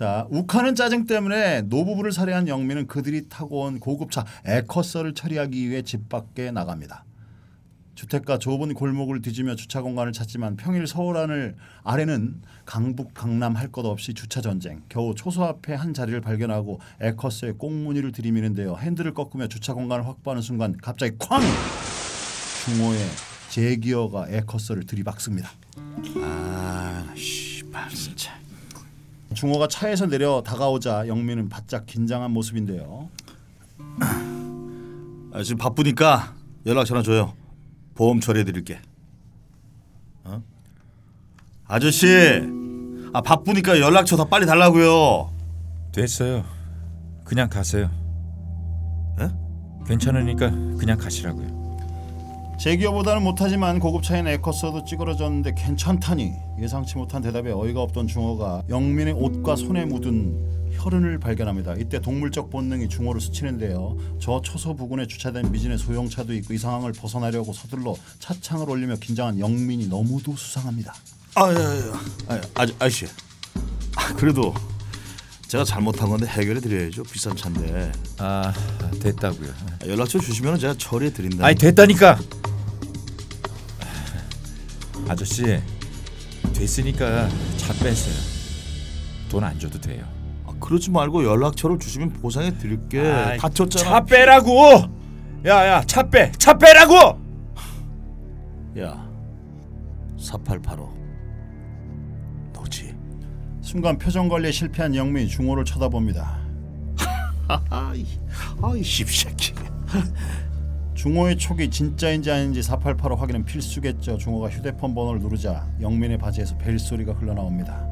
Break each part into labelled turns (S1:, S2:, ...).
S1: 자, 욱하는 짜증 때문에 노부부를 살해한 영민은 그들이 타고 온 고급차 에커서를 처리하기 위해 집 밖에 나갑니다. 주택가 좁은 골목을 뒤지며 주차 공간을 찾지만 평일 서울 안을 아래는 강북 강남 할 것 없이 주차 전쟁. 겨우 초소 앞에 한 자리를 발견하고 에커스의 꽁무니를 들이미는데요. 핸들을 꺾으며 주차 공간을 확보하는 순간 갑자기 쾅! 중호의 제기어가 에커스를 들이박습니다.
S2: 아, 씨발 진짜.
S1: 중호가 차에서 내려 다가오자 영민은 바짝 긴장한 모습인데요.
S2: 아, 지금 바쁘니까 연락 전화 줘요. 보험 처리해 드릴게. 어? 아저씨, 아 바쁘니까 연락처 더 빨리 달라고요.
S3: 됐어요. 그냥 가세요.
S2: 에?
S3: 괜찮으니까 그냥 가시라고요.
S1: 제기어보다는 못하지만 고급차인 에커스도 찌그러졌는데 괜찮다니 예상치 못한 대답에 어이가 없던 중호가 영민의 옷과 손에 묻은 혈흔을 발견합니다. 이때 동물적 본능이 중호를 스치는데요. 저 초소 부근에 주차된 미진의 소형차도 있고 이 상황을 벗어나려고 서둘러 차창을 올리며 긴장한 영민이 너무도 수상합니다.
S2: 아, 야, 야, 야. 아, 아저, 아저씨. 아, 그래도 제가 잘못한 건데 해결해 드려야죠. 비싼 차인데.
S3: 아 됐다고요.
S2: 아, 연락처 주시면 제가 처리해 드린다.
S3: 아니 됐다니까. 아저씨 됐으니까 차 뺐어요. 돈 안 줘도 돼요.
S2: 아, 그러지 말고 연락처를 주시면 보상해 드릴게.
S3: 아이,
S2: 다쳤잖아.
S3: 차 빼라고. 야야 차 빼. 차 빼라고.
S2: 야, 4885. 너지.
S1: 순간 표정 관리에 실패한 영민이 중호를 쳐다봅니다.
S2: 아이, 아이 씹새끼.
S1: 중호의 촉이 진짜인지 아닌지 4885 확인은 필수겠죠. 중호가 휴대폰 번호를 누르자 영민의 바지에서 벨 소리가 흘러나옵니다.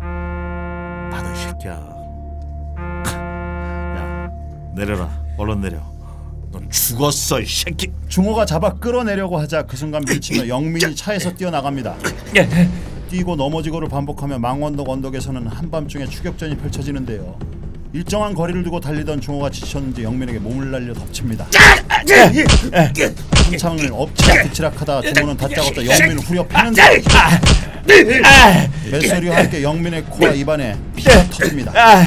S2: 받아 이 새끼야. 야, 내려라. 얼른 내려. 넌 죽었어 이 새끼.
S1: 중호가 잡아 끌어내려고 하자 그 순간 밀치며 영민이 차에서 뛰어나갑니다. 뛰고 넘어지고를 반복하며 망원동 언덕에서는 한밤중에 추격전이 펼쳐지는데요. 일정한 거리를 두고 달리던 중호가 지쳤는지 영민에게 몸을 날려 덮칩니다. 한참을 엎치락 뒤치락하다 중호는 다짜고짜 영민을 후려 패는데 벨소리와 함께 영민의 코와 입안에 피가 터집니다.
S3: 아,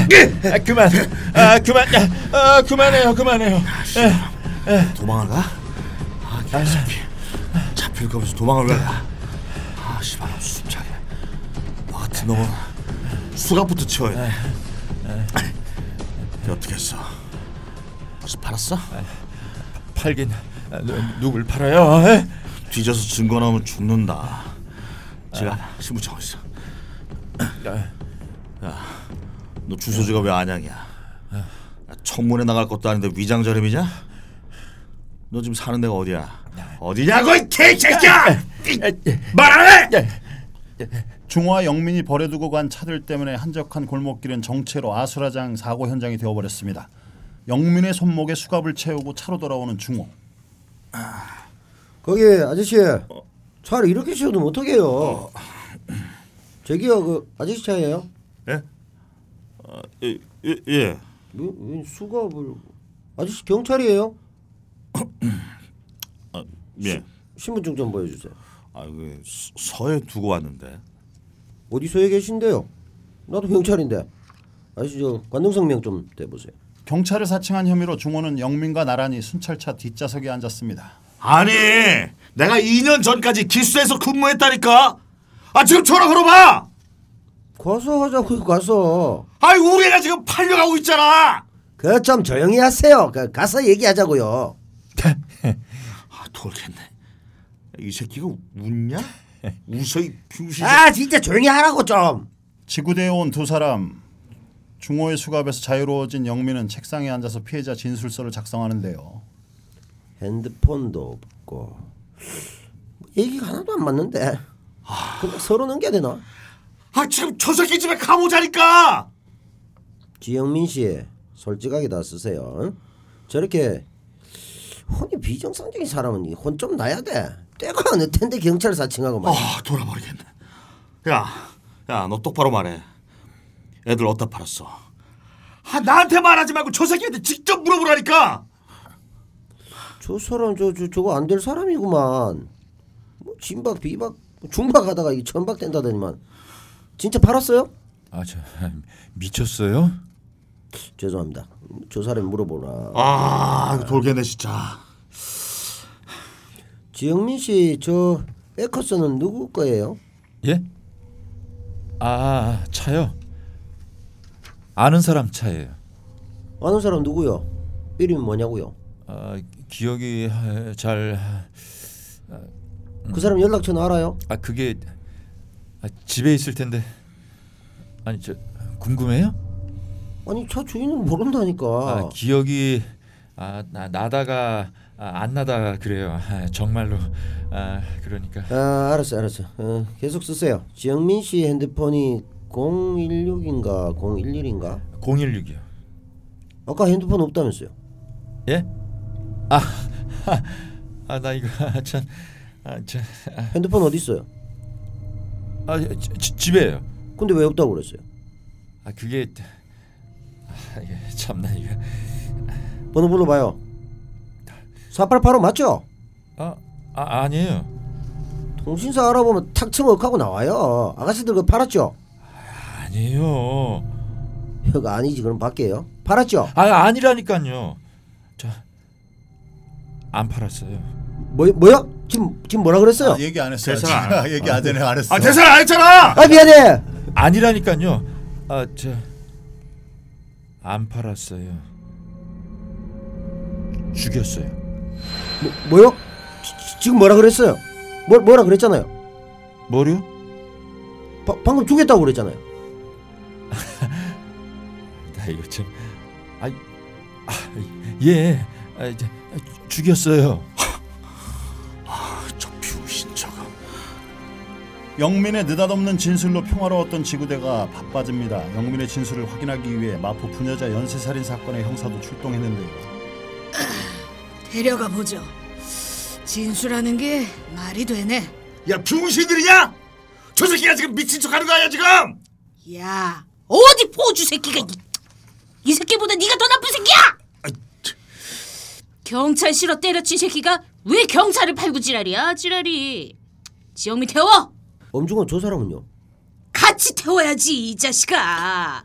S3: 아 그만. 아 그만. 아 그만해요. 그만해요.
S2: 도망을 가? 아, 개새끼. 잡힐 거면서 도망을 왜 가? 아, 씨발, 숨차게. 너 같은 놈은 수갑부터 치워야 돼. 이제 어떻게 했어? 벌써 팔았어?
S3: 팔긴 아, 누, 누굴 팔아요? 에?
S2: 뒤져서 증거 나오면 죽는다. 지가 신분증 어딨어? 야, 너 주소지가 왜 안양이야? 야, 청문회 나갈 것도 아닌데 위장저렴이냐? 너 지금 사는 데가 어디야? 어디냐고 이 개새끼야! 말 안 해!
S1: 중호와 영민이 버려두고 간 차들 때문에 한적한 골목길은 정체로 아수라장 사고 현장이 되어버렸습니다. 영민의 손목에 수갑을 채우고 차로 돌아오는 중호.
S4: 거기 아저씨 차를 이렇게 씌워두면 어떡해요 저기요 그 아저씨 차예요?
S2: 예? 어, 예, 예, 예.
S4: 왜, 왜 수갑을 아저씨 경찰이에요?
S2: 아, 예.
S4: 신분증 좀 보여주세요
S2: 아, 그 서- 서에 두고 왔는데.
S4: 어디 서에 계신데요? 나도 경찰인데 아저씨 저 관등성명 좀 대보세요
S1: 경찰을 사칭한 혐의로 중호는 영민과 나란히 순찰차 뒷좌석에 앉았습니다.
S2: 아니, 내가 2년 전까지 기수에서 근무했다니까. 아, 지금 전화 걸어봐.
S4: 가서 하자고 가서
S2: 아이, 우리 애가 지금 팔려가고 있잖아.
S4: 그 좀 조용히 하세요 그 가서 얘기하자고요
S2: 아, 돌겠네. 이 새끼가 웃냐? 웃어 이 병신.
S4: 아 진짜 조용히 하라고 좀
S1: 지구대에 온 두 사람. 중호의 수갑에서 자유로워진 영민은 책상에 앉아서 피해자 진술서를 작성하는데요.
S4: 핸드폰도 없고 얘기가 하나도 안 맞는데 그냥 서로 넘겨야 되나?
S2: 아, 지금 저 새끼 집에 가보자니까.
S4: 지영민 씨 솔직하게 다 쓰세요. 응? 저렇게 혼이 비정상적인 사람은 혼 좀 나야 돼. 때가 어느 텐데 경찰 사칭하고 말.
S2: 아, 돌아버리겠네. 야, 야, 너 똑바로 말해. 애들 어디다 팔았어? 아, 나한테 말하지 말고 저 새끼한테 직접 물어보라니까.
S4: 저 사람 저, 저 저거 안 될 사람이구만. 뭐 진박 비박 중박하다가 이 천박 된다더니만 진짜 팔았어요?
S3: 아, 저 미쳤어요?
S4: 죄송합니다. 저 사람이 물어보나.
S2: 아 돌겠네 진짜.
S4: 지영민 씨 저 에커스는 누구 거예요?
S3: 예? 아, 차요. 아는 사람 차예요.
S4: 아는 사람 누구요? 이름이 뭐냐고요?
S3: 아, 기억이 아,
S4: 잘그 사람 연락처는 알아요?
S3: 아, 그게 아, 집에 있을 텐데. 아니, 저 궁금해요?
S4: 아니 차 주인은 모른다니까.
S3: 아, 기억이 아, 나, 나다가 아, 안 나다 그래요. 아, 정말로 아, 그러니까
S4: 아 알았어 알았어. 어, 계속 쓰세요. 지영민 씨 핸드폰이 016인가 011인가?
S3: 016이요.
S4: 아까 핸드폰 없다면서요?
S3: 예? 아, 아, 나 이거 참, 아, 참, 아,
S4: 핸드폰 어디 있어요?
S3: 아 지, 지- 집에요.
S4: 근데 왜 없다고 그랬어요?
S3: 아, 그게 아, 참나 이거.
S4: 번호 불러봐요. 4885 맞죠?
S3: 아, 아 아니에요.
S4: 통신사 알아보면 탁 청억하고 나와요. 아가씨들 그거 팔았죠?
S3: 아니에요.
S4: 이거 아니지 그럼 밖에요. 팔았죠?
S3: 아, 아니라니까요. 저안 팔았어요.
S4: 뭐 뭐요? 지금 지금 뭐라 그랬어요?
S1: 아, 얘기 안 했어요.
S2: 대사
S1: 얘기 안 전에 안 했어.
S2: 아 대사를 안 했잖아.
S4: 아 미안해.
S3: 아니라니까요. 아, 저 안 팔았어요. 죽였어요.
S4: 뭐, 뭐요? 지, 지금 뭐라 그랬어요? 뭐 뭐라 그랬잖아요.
S3: 뭐요?
S4: 바, 방금 죽였다고 그랬잖아요.
S3: 나 이거 참, 아, 아 예, 아, 이제 죽였어요.
S2: 저 병신 저거.
S1: 영민의 느닷없는 진술로 평화로웠던 지구대가 바빠집니다. 영민의 진술을 확인하기 위해 마포 부녀자 연쇄살인 사건의 형사도 출동했는데요.
S5: 데려가 보죠. 진술하는 게 말이 되네.
S2: 야 병신들이냐? 저 새끼가 지금 미친 척하는 거 아니야 지금?
S5: 야, 어디 포주 새끼가 이, 이 새끼보다 네가 더 나쁜 새끼야! 경찰 실어 때려친 새끼가 왜 경찰을 팔고 지랄이야, 지랄이. 지영미 태워!
S4: 엄중한 저 사람은요?
S5: 같이 태워야지, 이 자식아.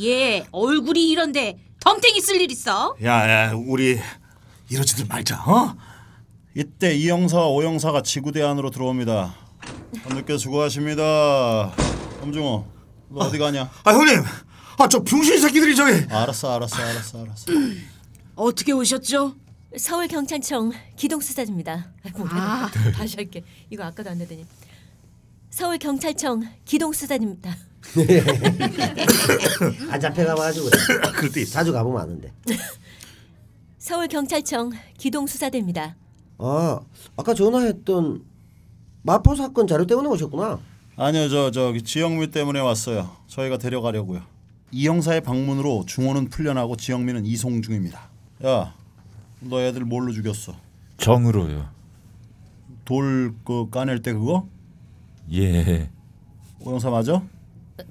S5: 얘 얼굴이 이런데 덤탱이 쓸 일 있어?
S2: 야 야 우리 이러지들 말자. 어?
S1: 이때 이 형사, 오 형사가 지구대 안으로 들어옵니다. 늦게 수고하십니다. 엄중호, 너 어디 가냐?
S2: 아 형님. 아 저 병신 새끼들이 저기.
S1: 알았어, 알았어, 알았어, 알았어.
S5: 어떻게 오셨죠?
S6: 서울 경찰청 기동 수사입니다.
S5: 아.
S6: 다시 할게. 이거 아까도 안 되더니. 서울 경찰청 기동 수사입니다.
S4: 안 잡혀가가지고
S2: 그럴 때 있어.
S4: 자주 가보면 아는데.
S6: 서울 경찰청 기동 수사대입니다.
S4: 아 아까 전화했던 마포 사건 자료 때문에 오셨구나.
S1: 아니요, 저 저기 지영미 때문에 왔어요. 저희가 데려가려고요. 이 형사의 방문으로 중호는 풀려나고 지영미는 이송 중입니다. 야, 너 애들 뭘로 죽였어?
S3: 정으로요.
S1: 돌 그 까낼 때 그거?
S3: 예.
S1: 오 형사 맞아?
S6: 어,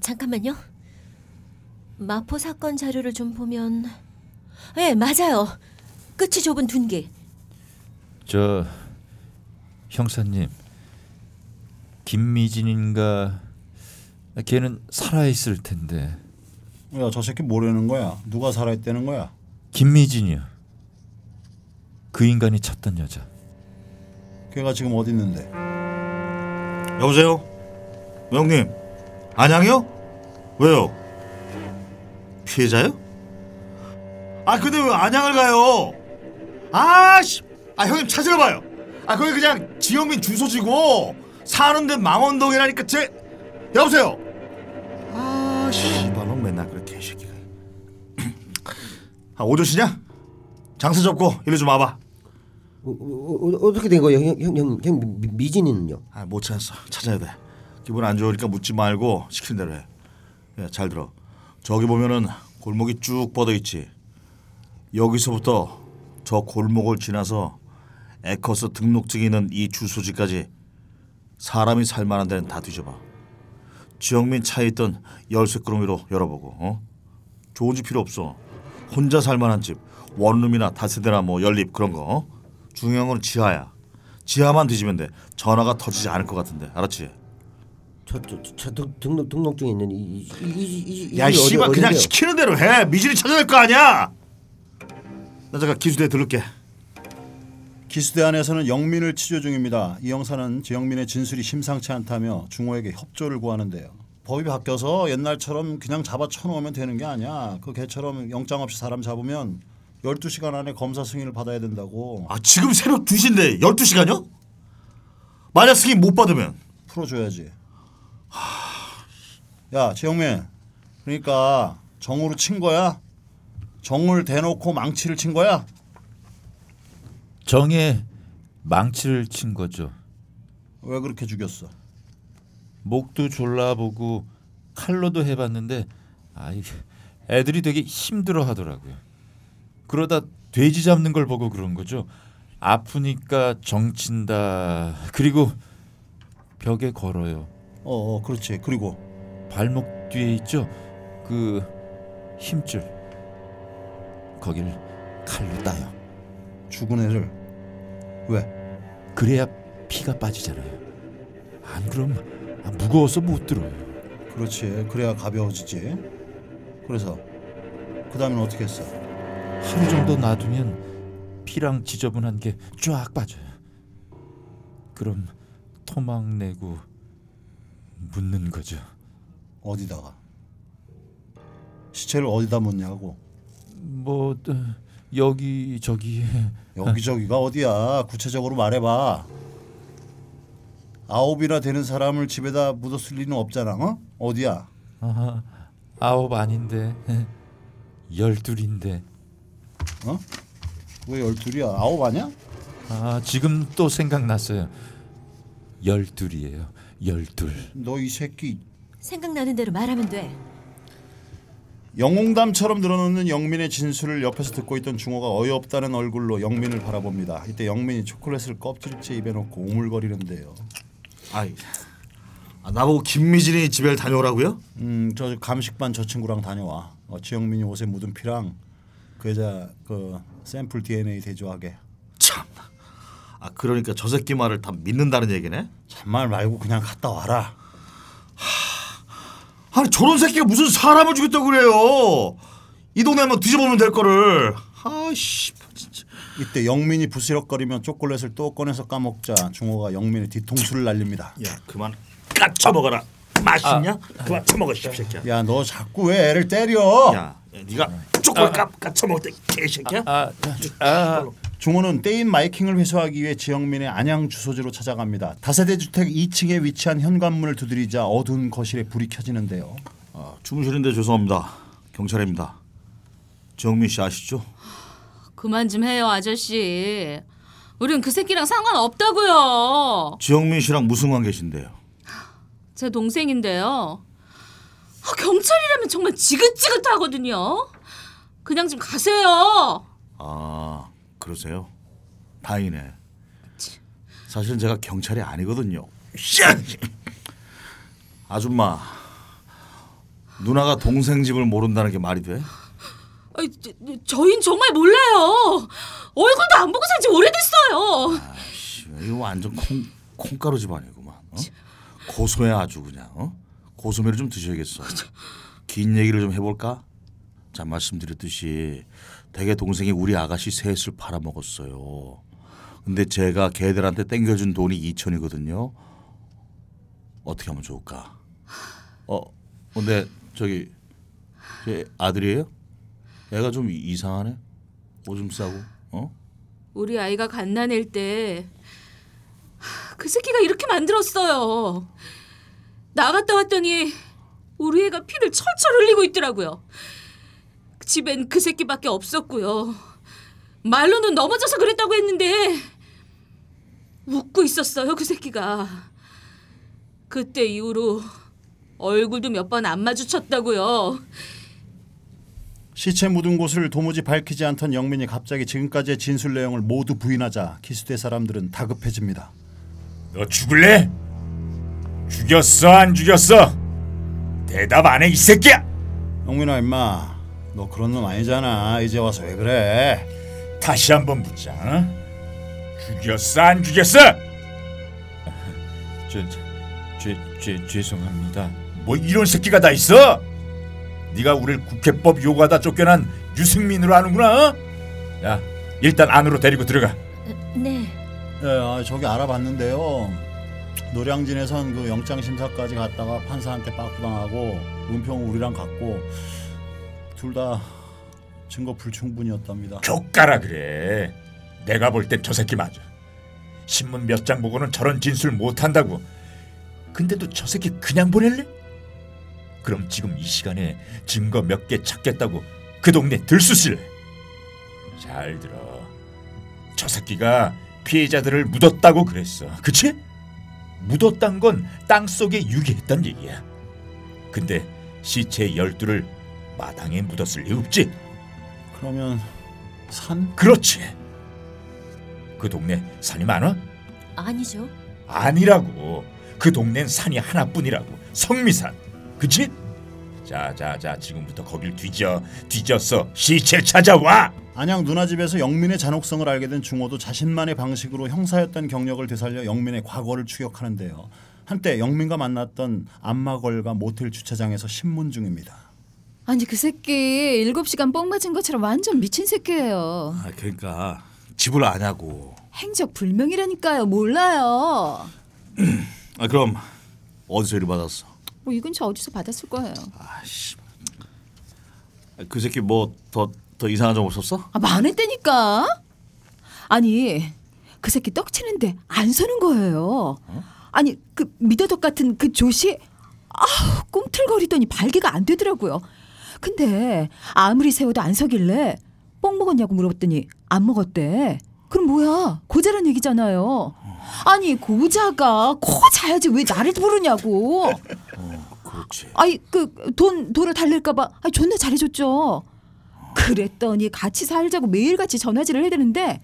S6: 잠깐만요. 마포 사건 자료를 좀 보면, 예 맞아요. 끝이 좁은 둔기.
S3: 저 형사님 김미진인가 걔는 살아 있을 텐데
S1: 야, 저 새끼 뭐라는 거야? 누가 살아있다는 거야?
S3: 김미진이요. 그 인간이 찾던 여자.
S1: 걔가 지금 어디 있는데?
S2: 여보세요? 형님. 안양이요? 왜요? 피해자요? 아 근데 왜 안양을 가요? 아씨. 아 형님 찾으러 봐요. 아 거기 그냥 지영민 주소지고 사는 데 망원동이라니까 제 여보세요. 아 씨발로 맨날 그렇게 새끼가. 아 오조씨냐? 장사 접고 일로 좀 와봐.
S4: 어, 어, 떻게된 거예요, 형 형 형 형, 미- 미진이는요?
S2: 아 못 찾았어. 찾아야 돼. 기분 안 좋으니까 묻지 말고 시키는 대로 해. 야, 잘 들어. 저기 보면은 골목이 쭉 뻗어 있지. 여기서부터 저 골목을 지나서 에커스 등록증이 있는 이 주소지까지 사람이 살 만한 데는 다 뒤져봐. 지영민 차에 있던 열쇠 꾸러미로 열어보고. 어? 좋은 집 필요 없어. 혼자 살 만한 집, 원룸이나 다세대나 뭐 연립 그런 거. 어? 중요한 건 지하야. 지하만 뒤지면 돼. 전화가 터지지 않을 것 같은데. 알았지?
S4: 저저 등록 등록증에 있는 이 이 이
S2: 야 씨발 그냥 시키는 대로 해. 미진이 찾아낼 거 아니야. 나 잠깐 기수대 들를게.
S1: 기수대 안에서는 영민을 치료 중입니다. 이 형사는 지영민의 진술이 심상치 않다며 중호에게 협조를 구하는데요. 법이 바뀌어서 옛날처럼 그냥 잡아 쳐놓으면 되는 게 아니야. 그 개처럼 영장 없이 사람 잡으면 12시간 안에 검사 승인을 받아야 된다고.
S2: 아 지금 새벽 2시인데 12시간이요? 만약 승인 못 받으면
S1: 풀어줘야지. 야, 지영민. 그러니까 정으로 친 거야? 정을 대놓고 망치를 친 거야?
S3: 정에 망치를 친 거죠.
S1: 왜 그렇게 죽였어?
S3: 목도 졸라보고 칼로도 해봤는데 아이 애들이 되게 힘들어하더라고요. 그러다 돼지 잡는 걸 보고 그런 거죠. 아프니까 정친다. 그리고 벽에 걸어요.
S1: 어, 어 그렇지. 그리고
S3: 발목 뒤에 있죠. 그 힘줄. 거길 칼로 따요.
S1: 죽은 애를 왜?
S3: 그래야 피가 빠지잖아요. 안 그럼 아, 무거워서 못 들어요.
S1: 그렇지. 그래야 가벼워지지. 그래서 그 다음엔 어떻게 했어?
S3: 하루 정도 놔두면 피랑 지저분한 게 쫙 빠져요. 그럼 토막 내고 묻는 거죠.
S1: 어디다가? 시체를 어디다 묻냐고.
S3: 뭐 어, 여기 저기
S1: 여기 저기가 어디야? 구체적으로 말해봐. 아홉이나 되는 사람을 집에다 묻었을 리는 없잖아. 어? 어디야?
S3: 아하, 아홉 아닌데 열둘인데
S1: 어? 왜 열둘이야? 아홉 아니야?
S3: 아 지금 또 생각났어요. 열둘이에요. 열둘.
S1: 너 이 새끼
S6: 생각나는 대로 말하면 돼.
S1: 영웅담처럼 늘어놓는 영민의 진술을 옆에서 듣고 있던 중호가 어이없다는 얼굴로 영민을 바라봅니다. 이때 영민이 초콜릿을 껍질째 입에 넣고 오물거리는데요.
S2: 아이 아, 나보고 김미진이 집에 다녀오라고요?
S1: 음, 저 감식반 저 친구랑 다녀와. 어, 지영민이 옷에 묻은 피랑 그 여자 그 샘플 DNA 대조하게.
S2: 참. 아 그러니까 저 새끼 말을 다 믿는다는 얘기네?
S1: 참말 말고 그냥 갔다 와라.
S2: 아니 저런 새끼가 무슨 사람을 죽였다고 그래요? 이 동네만 뒤져보면 될 거를. 아씨 진짜.
S1: 이때 영민이 부스럭거리며 초콜릿을 또 꺼내서 까먹자 중호가 영민의 뒤통수를 날립니다.
S2: 야 그만 까쳐 먹어라. 맛있냐? 그만 처먹어 씹새끼야.
S1: 야 너 자꾸 왜 애를 때려?
S2: 야, 야 네가 쪼꼬 까 까쳐 먹을 때 개새끼야?
S3: 아, 아,
S1: 중호는 떼인 마이킹을 회수하기 위해 지영민의 안양 주소지로 찾아갑니다. 다세대 주택 2층에 위치한 현관문을 두드리자 어두운 거실에 불이 켜지는데요.
S2: 아, 주무실인데 죄송합니다. 경찰입니다. 정민 씨 아시죠?
S5: 그만 좀 해요, 아저씨. 우린 그 새끼랑 상관없다고요.
S2: 지영민 씨랑 무슨 관계신데요?
S5: 제 동생인데요. 아, 경찰이라면 정말 지긋지긋하거든요. 그냥 좀 가세요.
S2: 아 그러세요? 다행이네. 사실은 제가 경찰이 아니거든요. 아줌마 누나가 동생 집을 모른다는 게 말이 돼?
S5: 아이, 저, 저흰 정말 몰라요. 얼굴도 안 보고 산 지 오래됐어요.
S2: 씨, 이거 완전 콩 콩가루 집안이구만. 어? 고소해 아주 그냥. 어? 고소매를 좀 드셔야겠어. 긴 얘기를 좀 해볼까? 자 말씀드렸듯이 대개 동생이 우리 아가씨 셋을 팔아먹었어요. 근데 제가 걔들한테 땡겨준 돈이 2천이거든요. 어떻게 하면 좋을까? 어, 근데 저기 제 아들이에요? 애가 좀 이상하네. 오줌 싸고. 어?
S5: 우리 아이가 갓난일 때 그 새끼가 이렇게 만들었어요. 나갔다 왔더니 우리 애가 피를 철철 흘리고 있더라고요. 집엔 그 새끼밖에 없었고요. 말로는 넘어져서 그랬다고 했는데 웃고 있었어요, 그 새끼가. 그때 이후로 얼굴도 몇 번 안 마주쳤다고요.
S1: 시체 묻은 곳을 도무지 밝히지 않던 영민이 갑자기 지금까지의 진술 내용을 모두 부인하자 기수대 사람들은 다급해집니다.
S7: 너 죽을래? 죽였어 안 죽였어? 대답 안 해 이 새끼야.
S1: 영민아 임마 너 그런 놈 아니잖아. 이제 와서 왜 그래?
S7: 다시 한번 묻자. 어? 죽였어 안 죽였어?
S3: 저, 저,
S8: 죄, 죄, 죄송합니다.
S3: 뭐 이런 새끼가 다 있어? 네가 우릴 국회법 요구하다 쫓겨난 유승민으로 아는구나. 어? 야 일단 안으로 데리고 들어가.
S6: 네.
S1: 예, 아, 저기 알아봤는데요. 노량진에선 그 영장 심사까지 갔다가 판사한테 빠꾸당하고 은평 우리랑 갔고 둘 다 증거 불충분이었답니다.
S3: 족가라 그래. 내가 볼 땐 저 새끼 맞아. 신문 몇 장 보고는 저런 진술 못 한다고. 근데도 저 새끼 그냥 보낼래? 그럼 지금 이 시간에 증거 몇 개 찾겠다고 그 동네 들쑤실래? 잘 들어. 저 새끼가 피해자들을 묻었다고 그랬어. 그치? 묻었단 건 땅속에 유기했단 얘기야. 근데 시체 열두를 마당에 묻었을 리 없지.
S1: 그러면 산?
S3: 그렇지. 그 동네 산이 많아?
S6: 아니죠.
S3: 아니라고. 그 동네는 산이 하나뿐이라고. 성미산. 그치? 자, 자, 자. 지금부터 거길 뒤져. 뒤져서 시체 찾아와.
S1: 안양 누나 집에서 영민의 잔혹성을 알게 된 중호도 자신만의 방식으로 형사였던 경력을 되살려 영민의 과거를 추격하는데요. 한때 영민과 만났던 안마걸과 모텔 주차장에서 신문 중입니다.
S9: 아니 그 새끼 일곱 시간 뻥 맞은 것처럼 완전 미친 새끼예요.
S2: 아 그러니까 집을 아냐고.
S9: 행적 불명이라니까요. 몰라요.
S2: 아 그럼 어디서 일 받았어?
S9: 뭐이 근처 어디서 받았을 거예요.
S2: 아씨. 그 새끼 뭐더더 이상한 점 없었어?
S9: 아 많았다니까. 아니 그 새끼 떡치는데 안 서는 거예요. 아니 그 미더덕 같은 그 조시 아 꿈틀거리더니 발기가 안 되더라고요. 근데 아무리 세워도 안 서길래 뻥 먹었냐고 물어봤더니 안 먹었대. 그럼 뭐야 고자란 얘기잖아요. 아니 고자가 코 자야지 왜 나를 부르냐고.
S2: 그렇지.
S9: 아이 그돈 돈을 달랠까봐 아 존나 잘해줬죠. 그랬더니 같이 살자고 매일같이 전화질을 해야 되는데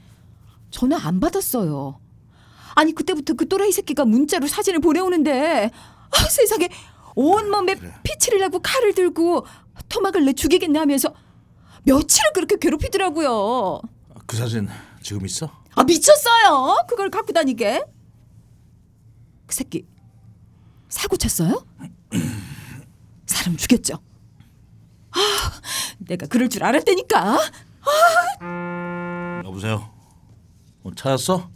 S9: 전화 안 받았어요. 아니 그때부터 그 또라이 새끼가 문자로 사진을 보내오는데 아, 세상에 온몸에 피치를 하고 칼을 들고 토막을 내 죽이겠네 하면서 며칠을 그렇게 괴롭히더라고요.
S2: 그 사진 지금 있어?
S9: 아 미쳤어요. 그걸 갖고 다니게. 그 새끼 사고 쳤어요? 사람 죽였죠. 아, 내가 그럴 줄 알았다니까.
S2: 여보세요. 어, 찾았어?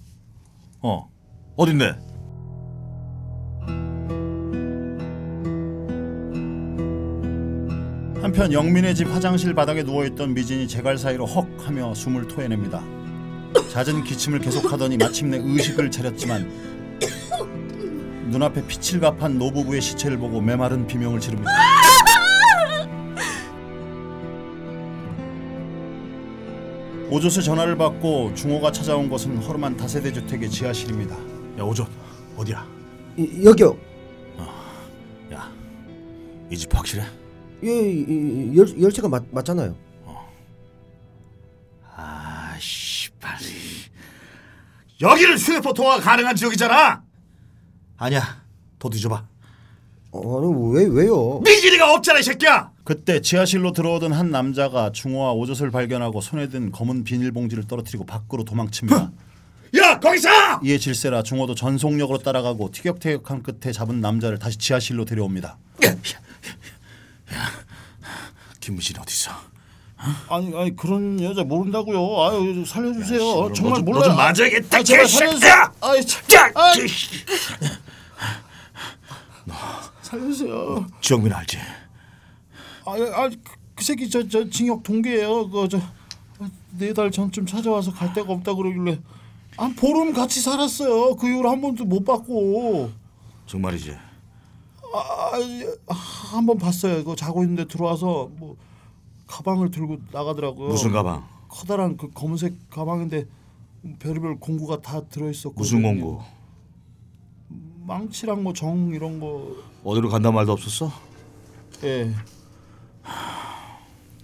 S2: 어 어딘데?
S1: 한편 영민의 집 화장실 바닥에 누워있던 미진이 제갈 사이로 헉 하며 숨을 토해냅니다. 잦은 기침을 계속하더니 마침내 의식을 차렸지만 눈앞에 피칠갑한 노부부의 시체를 보고 메마른 비명을 지릅니다. 오조스 전화를 받고 중호가 찾아온 곳은 허름한 다세대 주택의 지하실입니다.
S2: 야 오전 어디야?
S4: 이, 여기요.
S2: 야이 집 확실해?
S4: 예, 이, 이, 열 열쇠가 맞 맞잖아요.
S2: 아씨 빨리 여기는 휴대폰 통화가 가능한 지역이잖아. 아니야 더 뒤져봐.
S4: 아니 왜 왜요?
S2: 미진이가 없잖아 이 새끼야.
S1: 그때 지하실로 들어오던 한 남자가 중호와 오젓을 발견하고 손에 든 검은 비닐봉지를 떨어뜨리고 밖으로 도망칩니다.
S2: 야 거기서!
S1: 이에 질세라 중호도 전속력으로 따라가고 티격태격한 끝에 잡은 남자를 다시 지하실로 데려옵니다.
S2: 김무진 어디 있어?
S1: 아니 아니 그런 여자 모른다고요. 아유 살려주세요.
S2: 너 좀- 너좀 맞아야겠다 개새끼야!
S1: 아이 참,
S2: 야!
S1: 살려주세요.
S2: 지영민 알지?
S1: 아그 그 새끼 저 저 징역 동기예요. 그저 네 달 전쯤 찾아와서 갈 데가 없다 그러길래 한 보름 같이 살았어요. 그 이후로 한 번도 못 봤고
S2: 정말이지?
S1: 한 번 봤어요. 그 자고 있는데 들어와서 뭐 가방을 들고 나가더라고요.
S2: 무슨 가방?
S1: 커다란 그 검은색 가방인데 별의별 공구가 다 들어 있었고
S2: 무슨 공구?
S1: 망치랑 뭐 정 이런 거
S2: 어디로 간단 말도 없었어?
S1: 예.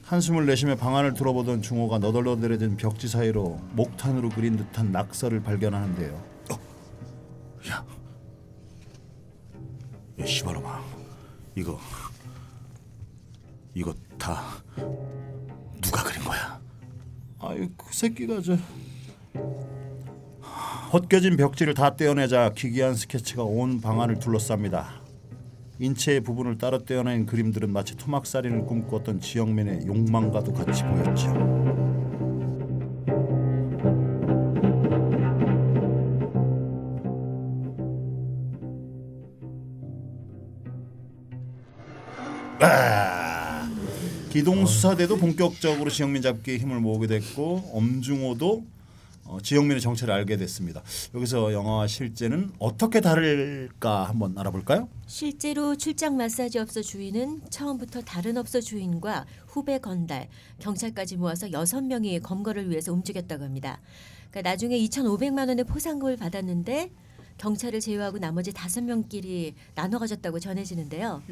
S1: 한숨을 내쉬며 방안을 들어보던 중호가 너덜너덜해진 벽지 사이로 목탄으로 그린 듯한 낙서를 발견하는데요.
S2: 야 씨발놈아 이거 이거 다 누가 그린 거야?
S1: 아유 그 새끼가 저 헛겨진 벽지를 다 떼어내자 기괴한 스케치가 온 방안을 둘러쌉니다. 인체의 부분을 따로 떼어낸 그림들은 마치 토막살인을 꿈꾸었던 지영민의 욕망과도 같이 보였죠. 아, 기동 수사대도 본격적으로 지영민 잡기에 힘을 모으게 됐고 엄중호도 어, 지영민의 정체를 알게 됐습니다. 여기서 영화와 실제는 어떻게 다를까 한번 알아볼까요?
S6: 실제로 출장 마사지 업소 주인은 처음부터 다른 업소 주인과 후배 건달, 경찰까지 모아서 여섯 명이 검거를 위해서 움직였다고 합니다. 그러니까 나중에 2,500만 원의 포상금을 받았는데 경찰을 제외하고 나머지 다섯 명끼리 나눠 가졌다고 전해지는데요.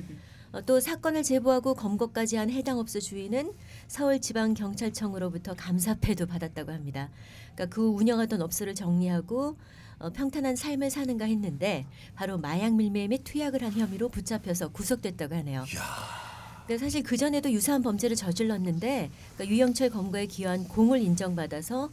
S6: 어, 또 사건을 제보하고 검거까지 한 해당 업소 주인은 서울지방경찰청으로부터 감사패도 받았다고 합니다. 그러니까 그 운영하던 업소를 정리하고 어, 평탄한 삶을 사는가 했는데 바로 마약 밀매 및 투약을 한 혐의로 붙잡혀서 구속됐다고 하네요. 그러니까 사실 그 전에도 유사한 범죄를 저질렀는데 그러니까 유영철 검거에 기여한 공을 인정받아서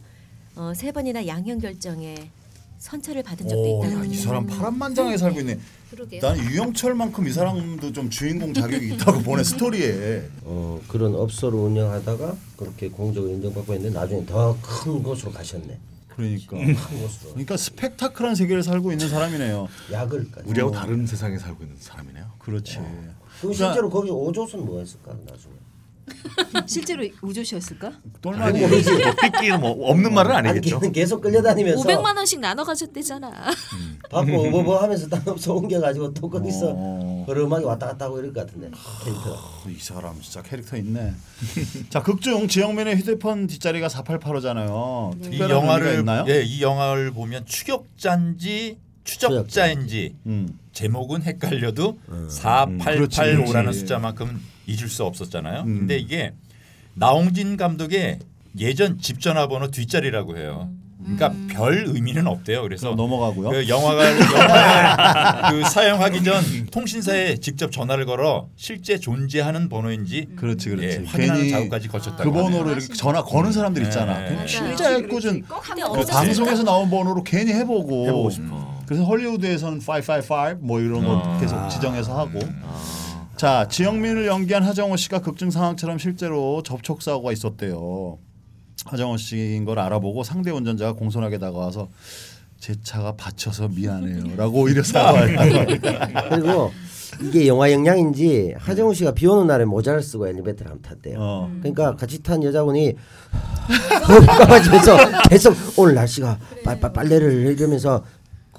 S6: 어, 세 번이나 양형 결정에 선처를 받은 적도
S1: 오,
S6: 있다고
S1: 야,
S6: 합니다.
S1: 이 사람 파란만장하게 살고 있네.
S6: 그러게요.
S1: 난 유영철만큼 이 사람도 좀 주인공 자격이 있다고 보네 스토리에.
S4: 어, 그런 업소를 운영하다가 그렇게 공적으로 인정받고 했는데 나중에 더 큰 곳으로 가셨네.
S1: 그러니까.
S4: 큰 곳으로.
S1: 그러니까 스펙타클한 세계를 살고 있는 사람이네요.
S4: 약을 까지.
S2: 우리하고 다른 세상에 살고 있는 사람이네요.
S1: 그렇지.
S4: 그럼 실제로 거기 오조선 뭐 했을까 나중에?
S9: 실제로 우조씨였을까?
S1: 똘마니
S2: 뭐 삐끼는 뭐 없는 말은
S4: 아니
S2: 아니겠죠.
S4: 계속 끌려다니면서
S5: 500만 원씩 나눠 가졌대잖아.
S4: 받고 어버버 하면서 딴 업소 옮겨가지고 또 거기서
S1: 어.
S4: 허름하게 왔다 갔다 하고 이럴 것 같은데 캐릭터.
S1: 어, 이 사람 진짜 캐릭터 있네. 자 극중 지영민의 휴대폰 뒷자리가 4885잖아요.
S3: 이 영화를? 예, 이 영화를 보면 추격자인지 추적자인지
S1: 음.
S3: 제목은 헷갈려도
S1: 그렇지,
S3: 4885라는
S1: 그렇지.
S3: 숫자만큼 잊을 수 없었잖아요.
S1: 음.
S3: 근데 이게 나홍진 감독의 예전 집 전화번호 뒷자리라고 해요. 그러니까 별 의미는 없대요. 그래서
S1: 넘어가고요.
S3: 그 영화가 그 사용하기 전 통신사에 직접 전화를 걸어 실제 존재하는 번호인지
S1: 그렇지 그렇지.
S3: 예, 확인하는
S1: 괜히
S3: 작업까지 거쳤다고
S1: 그 번호로. 이렇게 전화 거는 사람들 있잖아.
S3: 네.
S1: 진짜 애꿎은
S5: 근데
S1: 그 방송에서 나온 번호로 괜히 해보고.
S2: 해보고 싶어.
S1: 그래서 헐리우드에서는 555 뭐 이런 거
S3: 아.
S1: 계속 지정해서 하고. 자 지영민을 연기한 하정우 씨가 극중 상황처럼 실제로 접촉 사고가 있었대요. 하정우 씨인 걸 알아보고 상대 운전자가 공손하게 다가와서 제 차가 받쳐서 미안해요라고 오히려 사과해요.
S4: 그리고 이게 영화 영향인지 하정우 씨가 비 오는 날에 모자를 쓰고 엘리베이터를 한번 탔대요.
S1: 어.
S4: 그러니까 같이 탄 여자분이 까마지면서 계속 오늘 날씨가 빨 빨 빨래를 이러면서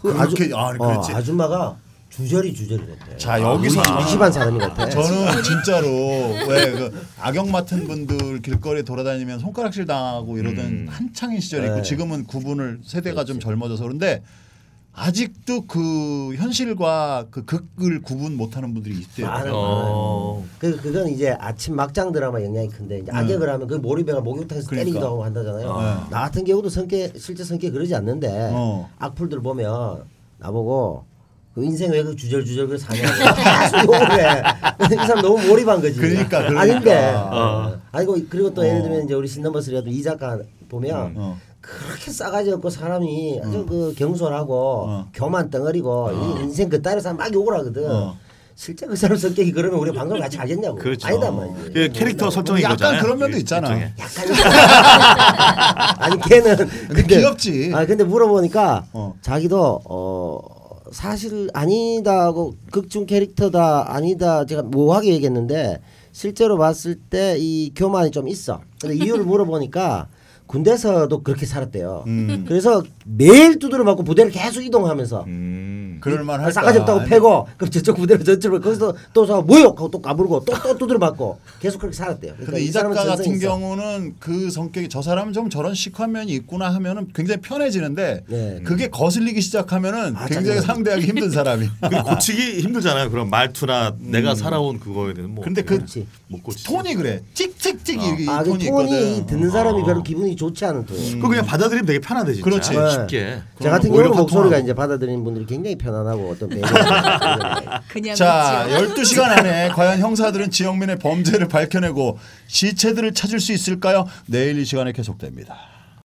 S4: 그 아주
S1: 아,
S4: 어,
S1: 그렇지.
S4: 아줌마가 주저리 주저리 됐대.
S1: 자, 여기서
S4: 우리 무심한 사람이 같아.
S1: 저는 진짜로 왜 그 악역 맡은 분들 길거리에 돌아다니면 손가락질 당하고 이러던 한창인 시절이 있고
S4: 네.
S1: 지금은 구분을 세대가 좀 젊어져서 그런데 아직도 그 현실과 그 극을 구분 못하는 분들이 있대요.
S4: 많아요.
S2: 어.
S4: 그 그건 이제 아침 막장 드라마 영향이 큰데 이제 악역을 하면 그 몰입해가 목욕탕에서
S1: 그러니까.
S4: 때리기도 하고 한다잖아요.
S1: 네.
S4: 나 같은 경우도 성격 실제 성격 그러지 않는데
S1: 어.
S4: 악플들 보면 나보고 그 인생 왜 그 주절주절 그 사냐고 계속 욕을 해. 이 사람 너무 몰입한 거지.
S1: 그러니까, 그러니까.
S4: 아닌데.
S1: 어.
S4: 아니고 그리고 또 예를
S1: 어.
S4: 들면 이제 우리 신넘버스라도 이 작가 보면
S1: 어.
S4: 그렇게 싸가지 없고 사람이 아주 그 경솔하고
S1: 어.
S4: 교만 덩어리고 이 인생 그 따위 사람 막 욕을 하거든.
S1: 어.
S4: 실제 그 사람 성격이 그러면 우리 방송 같이 하겠냐고.
S2: 그렇죠.
S4: 아니다 말이지.
S2: 그 캐릭터 설정인
S1: 약간
S2: 거잖아요.
S1: 그런 면도
S2: 일-
S1: 있잖아.
S2: 일종의.
S4: 아니 걔는
S1: 근데 귀엽지.
S4: 아 근데 물어보니까
S1: 어.
S4: 자기도 어 사실 아니다고 극중 캐릭터다 아니다 제가 모호하게 얘기했는데 실제로 봤을 때 이 교만이 좀 있어. 근데 이유를 물어보니까 군대에서도 그렇게 살았대요.
S1: 음.
S4: 그래서 매일 두드려 맞고 부대를 계속 이동하면서
S2: 음.
S1: 그럴만 할까?
S4: 싸가지 없다고 패고 그럼 저쪽 부대로 저쪽으로 거기서 또서 모욕하고 또 까부르고 또 또 두드려 맞고 계속 그렇게 살았대요. 그러니까
S1: 근데 이 작가 같은
S4: 있어.
S1: 경우는 그 성격이 저 사람은 좀 저런 시크한 면이 있구나 하면은 굉장히 편해지는데
S4: 네.
S1: 그게 거슬리기 시작하면은
S4: 아,
S1: 굉장히
S4: 짜증나.
S1: 상대하기 힘든 사람이.
S2: 고치기 힘들잖아요. 그런 말투나 내가 살아온 그거에 대해서 뭐.
S1: 근데 그
S2: 고치.
S1: 톤이 그래. 찍찍찍 이
S4: 아, 그
S1: 톤이
S4: 톤이
S1: 있거든.
S4: 듣는 사람이
S2: 어.
S4: 별로 기분이 좋지 않은 톤.
S2: 그거 그냥 받아들이면 되게 편하대 진짜.
S1: 그렇지.
S4: 네.
S2: 쉽게.
S4: 저 같은
S1: 오히려
S4: 경우는 목소리가. 이제 받아들이는 분들이 굉장히 편안하고 어떤 매력.
S9: 그냥
S1: 자,
S9: 묻지요.
S1: 12시간 안에 과연 형사들은 지영민의 범죄를 밝혀내고 시체들을 찾을 수 있을까요? 내일 이 시간에 계속됩니다.